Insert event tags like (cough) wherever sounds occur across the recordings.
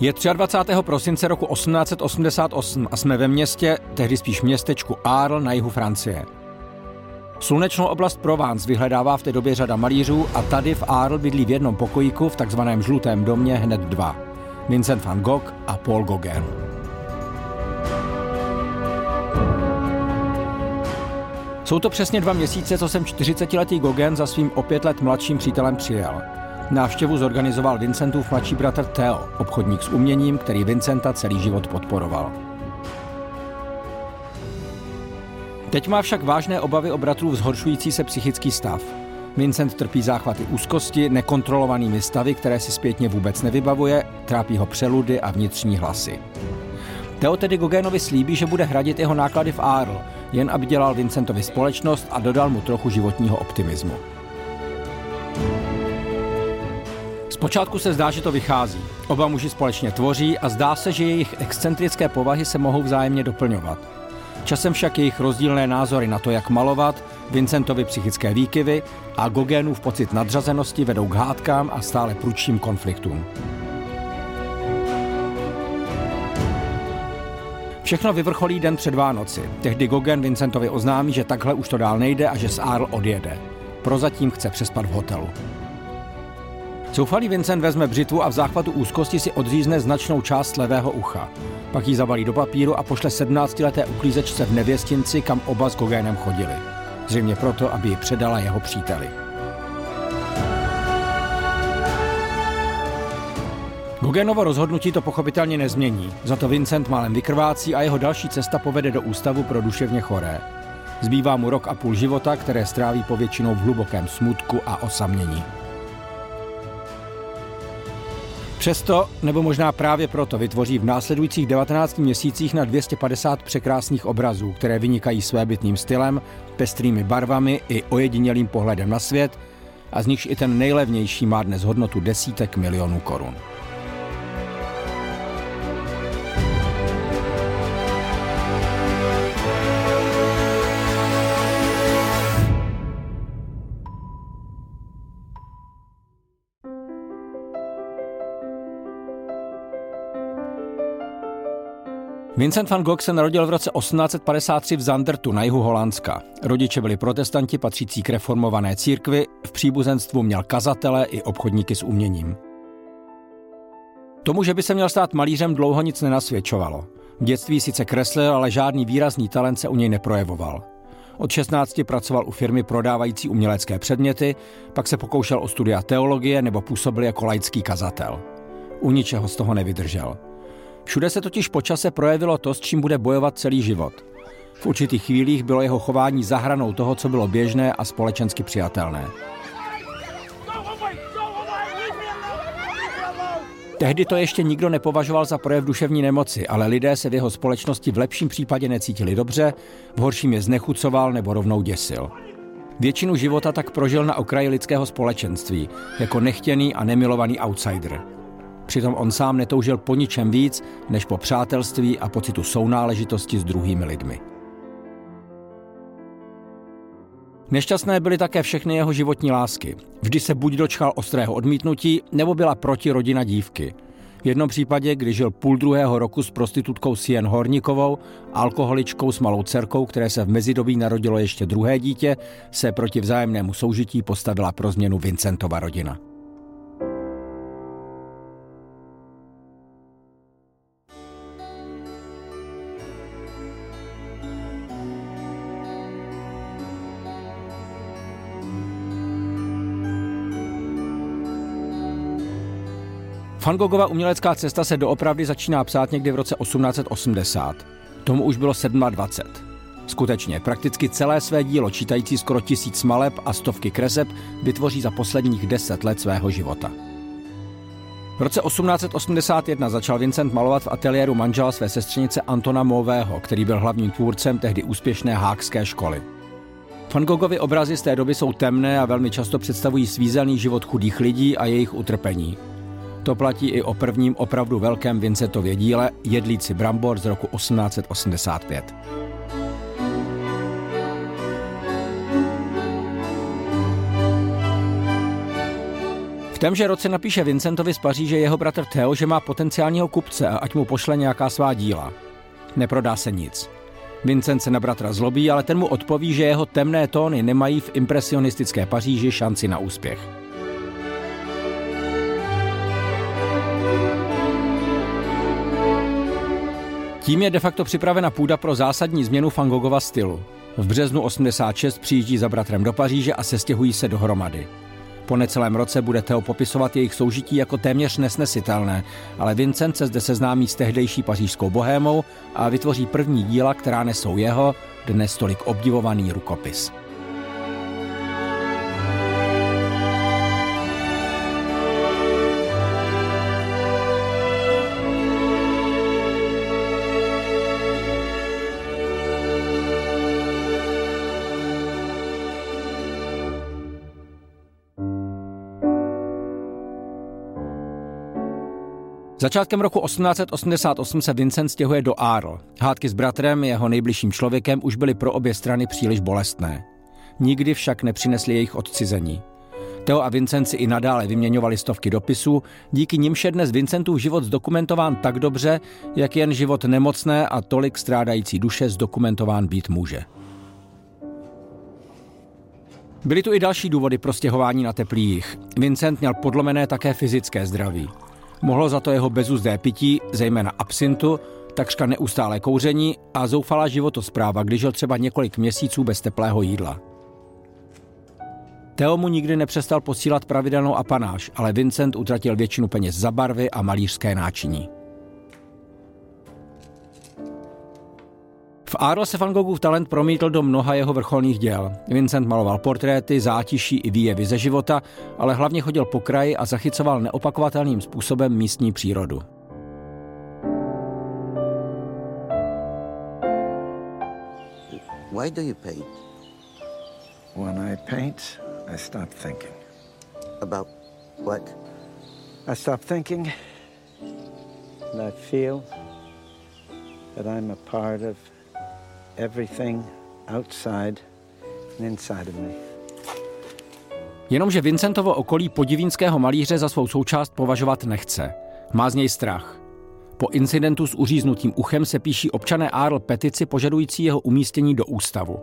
Je 23. prosince roku 1888 a jsme ve městě, tehdy spíš městečku Arles na jihu Francie. Slunečnou oblast Provence vyhledává v té době řada malířů a tady v Arles bydlí v jednom pokojíku v takzvaném žlutém domě hned dva. Vincent van Gogh a Paul Gauguin. Jsou to přesně dva měsíce, co jsem 40-letý Gauguin za svým o pět let mladším přítelem přijel. Návštěvu zorganizoval Vincentův mladší bratr Theo, obchodník s uměním, který Vincenta celý život podporoval. Teď má však vážné obavy o bratrův zhoršující se psychický stav. Vincent trpí záchvaty úzkosti, nekontrolovanými stavy, které si zpětně vůbec nevybavuje, trápí ho přeludy a vnitřní hlasy. Theo tedy Gogénovi slíbí, že bude hradit jeho náklady v Arles, jen aby dělal Vincentovi společnost a dodal mu trochu životního optimismu. Zpočátku se zdá, že to vychází. Oba muži společně tvoří a zdá se, že jejich excentrické povahy se mohou vzájemně doplňovat. Časem však jejich rozdílné názory na to, jak malovat, Vincentovi psychické výkyvy a Gogénův pocit nadřazenosti vedou k hádkám a stále prudším konfliktům. Všechno vyvrcholí den před Vánoci. Tehdy Gogen Vincentovi oznámí, že takhle už to dál nejde a že z Arl odjede. Prozatím chce přespat v hotelu. Zoufalý Vincent vezme břitvu a v záchvatu úzkosti si odřízne značnou část levého ucha. Pak ji zabalí do papíru a pošle 17-leté uklízečce v nevěstinci, kam oba s Gogénem chodili. Zřejmě proto, aby ji předala jeho příteli. Gogenovo rozhodnutí to pochopitelně nezmění, za to Vincent málem vykrvácí a jeho další cesta povede do ústavu pro duševně choré. Zbývá mu rok a půl života, které stráví povětšinou v hlubokém smutku a osamění. Přesto, nebo možná právě proto, vytvoří v následujících 19 měsících na 250 překrásných obrazů, které vynikají svébytným stylem, pestrými barvami i ojedinělým pohledem na svět, a z nichž i ten nejlevnější má dnes hodnotu desítek milionů korun. Vincent van Gogh se narodil v roce 1853 v Zandertu na jihu Holandska. Rodiče byli protestanti patřící k reformované církvi, v příbuzenstvu měl kazatele i obchodníky s uměním. Tomu, že by se měl stát malířem, dlouho nic nenasvědčovalo. V dětství sice kreslil, ale žádný výrazný talent se u něj neprojevoval. Od 16 pracoval u firmy prodávající umělecké předměty, pak se pokoušel o studia teologie nebo působil jako laický kazatel. U ničeho z toho nevydržel. Všude se totiž počase projevilo to, s čím bude bojovat celý život. V určitých chvílích bylo jeho chování zahranou toho, co bylo běžné a společensky přijatelné. Tehdy to ještě nikdo nepovažoval za projev duševní nemoci, ale lidé se v jeho společnosti v lepším případě necítili dobře, v horším je znechucoval nebo rovnou děsil. Většinu života tak prožil na okraji lidského společenství, jako nechtěný a nemilovaný outsider. Přitom on sám netoužil po ničem víc, než po přátelství a pocitu sounáležitosti s druhými lidmi. Nešťastné byly také všechny jeho životní lásky. Vždy se buď dočkal ostrého odmítnutí, nebo byla proti rodina dívky. V jednom případě, když žil půl druhého roku s prostitutkou Sien Horníkovou, alkoholičkou s malou dcerkou, které se v mezidobí narodilo ještě druhé dítě, se proti vzájemnému soužití postavila pro změnu Vincentova rodina. Van Gogova umělecká cesta se doopravdy začíná psát někdy v roce 1880. Tomu už bylo 27. Skutečně, prakticky celé své dílo, čítající skoro tisíc maleb a stovky kreseb, vytvoří za posledních deset let svého života. V roce 1881 začal Vincent malovat v ateliéru manžela své sestřenice Antona Mového, který byl hlavním tvůrcem tehdy úspěšné hákské školy. Van Gogovy obrazy z té doby jsou temné a velmi často představují svízelný život chudých lidí a jejich utrpení. To platí i o prvním opravdu velkém Vincentově díle Jedlíci brambor z roku 1885. V témže roce napíše Vincentovi z Paříže jeho bratr Theo, že má potenciálního kupce a ať mu pošle nějaká svá díla. Neprodá se nic. Vincent se na bratra zlobí, ale ten mu odpoví, že jeho temné tóny nemají v impresionistické Paříži šanci na úspěch. Tím je de facto připravena půda pro zásadní změnu Fangogova stylu. V březnu 86 přijíždí za bratrem do Paříže a sestěhují se dohromady. Po necelém roce bude Theo popisovat jejich soužití jako téměř nesnesitelné, ale Vincent se zde seznámí s tehdejší pařížskou bohémou a vytvoří první díla, která nesou jeho, dnes tolik obdivovaný rukopis. Začátkem roku 1888 se Vincent stěhuje do Arl. Hádky s bratrem, jeho nejbližším člověkem, už byly pro obě strany příliš bolestné. Nikdy však nepřinesli jejich odcizení. Theo a Vincent si i nadále vyměňovali stovky dopisů, díky nimž je dnes Vincentův život zdokumentován tak dobře, jak jen život nemocné a tolik strádající duše zdokumentován být může. Byly tu i další důvody pro stěhování na teplých. Vincent měl podlomené také fyzické zdraví. Mohlo za to jeho bezuzdé pití, zejména absintu, takřka neustálé kouření a zoufalá životospráva, když žil třeba několik měsíců bez teplého jídla. Theo mu nikdy nepřestal posílat pravidelnou apanáž, ale Vincent utratil většinu peněz za barvy a malířské náčiní. V Arles se Van Goghův talent promítl do mnoha jeho vrcholných děl. Vincent maloval portréty, zátiší i výjevy ze života, ale hlavně chodil po kraji a zachycoval neopakovatelným způsobem místní přírodu. Why do you paint? When I paint, I stop thinking. About what? I stop thinking and I feel that I'm a part of everything outside and inside of me. Jenomže Vincentovo okolí podivínského malíře za svou součást považovat nechce. Má z něj strach. Po incidentu s uříznutým uchem se píší občané Arl petici požadující jeho umístění do ústavu.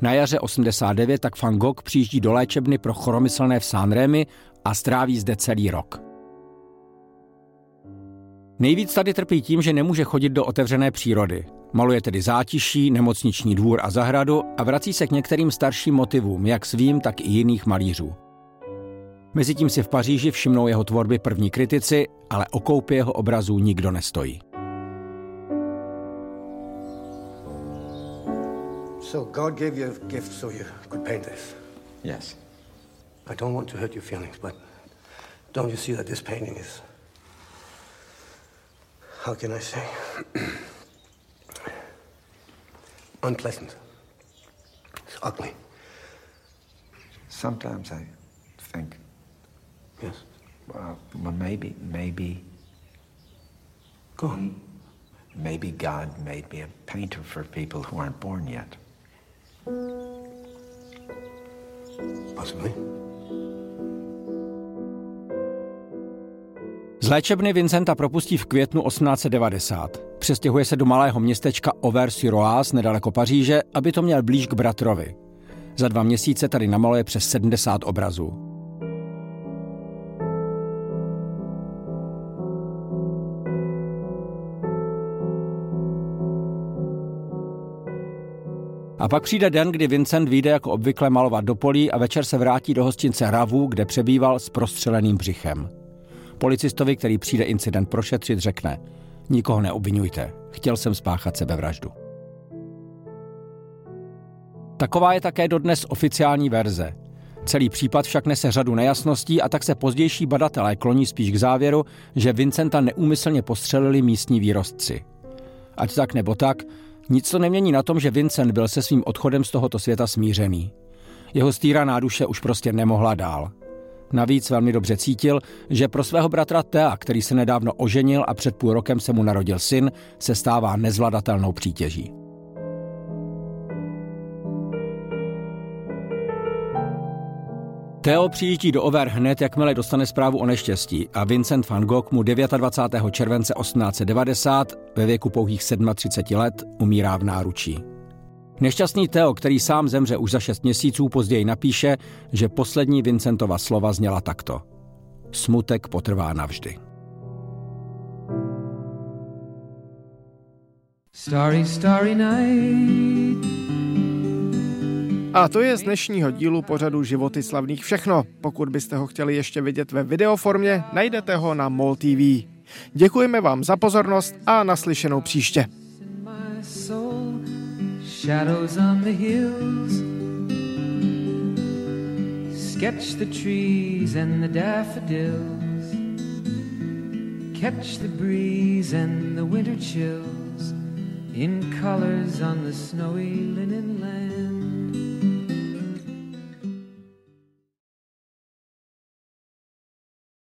Na jaře 89 tak Van Gogh přijíždí do léčebny pro choromyslné v Sanremi a stráví zde celý rok. Nejvíc tady trpí tím, že nemůže chodit do otevřené přírody. Maluje tedy zátiší, nemocniční dvůr a zahradu a vrací se k některým starším motivům, jak svým, tak i jiných malířů. Mezitím si v Paříži všimnou jeho tvorby první kritici, ale o koupě jeho obrazů nikdo nestojí. So God gave you a gift so you could paint this. Yes. I don't want to hurt your feelings, but don't you see that this painting is how can I say (clears throat) unpleasant. It's ugly. Sometimes I think, Yes. well, well maybe, maybe, Go on. maybe God made me a painter for people who aren't born yet. Possibly. Z léčebny Vincenta propustí v květnu 1890. Přestěhuje se do malého městečka Auvers-sur-Oise nedaleko Paříže, aby to měl blíž k bratrovi. Za dva měsíce tady namaluje přes 70 obrazů. A pak přijde den, kdy Vincent vyjde jako obvykle malovat do polí a večer se vrátí do hostince Ravu, kde přebýval s prostřeleným břichem. Policistovi, který přijde incident prošetřit, řekne Nikoho neobvinujte, chtěl jsem spáchat sebevraždu. Taková je také dodnes oficiální verze. Celý případ však nese řadu nejasností a tak se pozdější badatelé kloní spíš k závěru, že Vincenta neúmyslně postřelili místní výrostci. Ať tak nebo tak, nic to nemění na tom, že Vincent byl se svým odchodem z tohoto světa smířený. Jeho stýraná duše už prostě nemohla dál. Navíc velmi dobře cítil, že pro svého bratra Thea, který se nedávno oženil a před půl rokem se mu narodil syn, se stává nezvladatelnou přítěží. Theo přijíždí do Over hned, jakmile dostane zprávu o neštěstí a Vincent van Gogh mu 29. července 1890 ve věku pouhých 37 let umírá v náručí. Nešťastný Theo, který sám zemře už za šest měsíců, později napíše, že poslední Vincentova slova zněla takto. Smutek potrvá navždy. Starry, starry night. A to je z dnešního dílu pořadu Životy slavných všechno. Pokud byste ho chtěli ještě vidět ve videoformě, najdete ho na MOL TV. Děkujeme vám za pozornost a naslyšenou příště. Shadows on the hills. Sketch the trees and the daffodils. Catch the breeze and the winter chills in colors on the snowy linen land.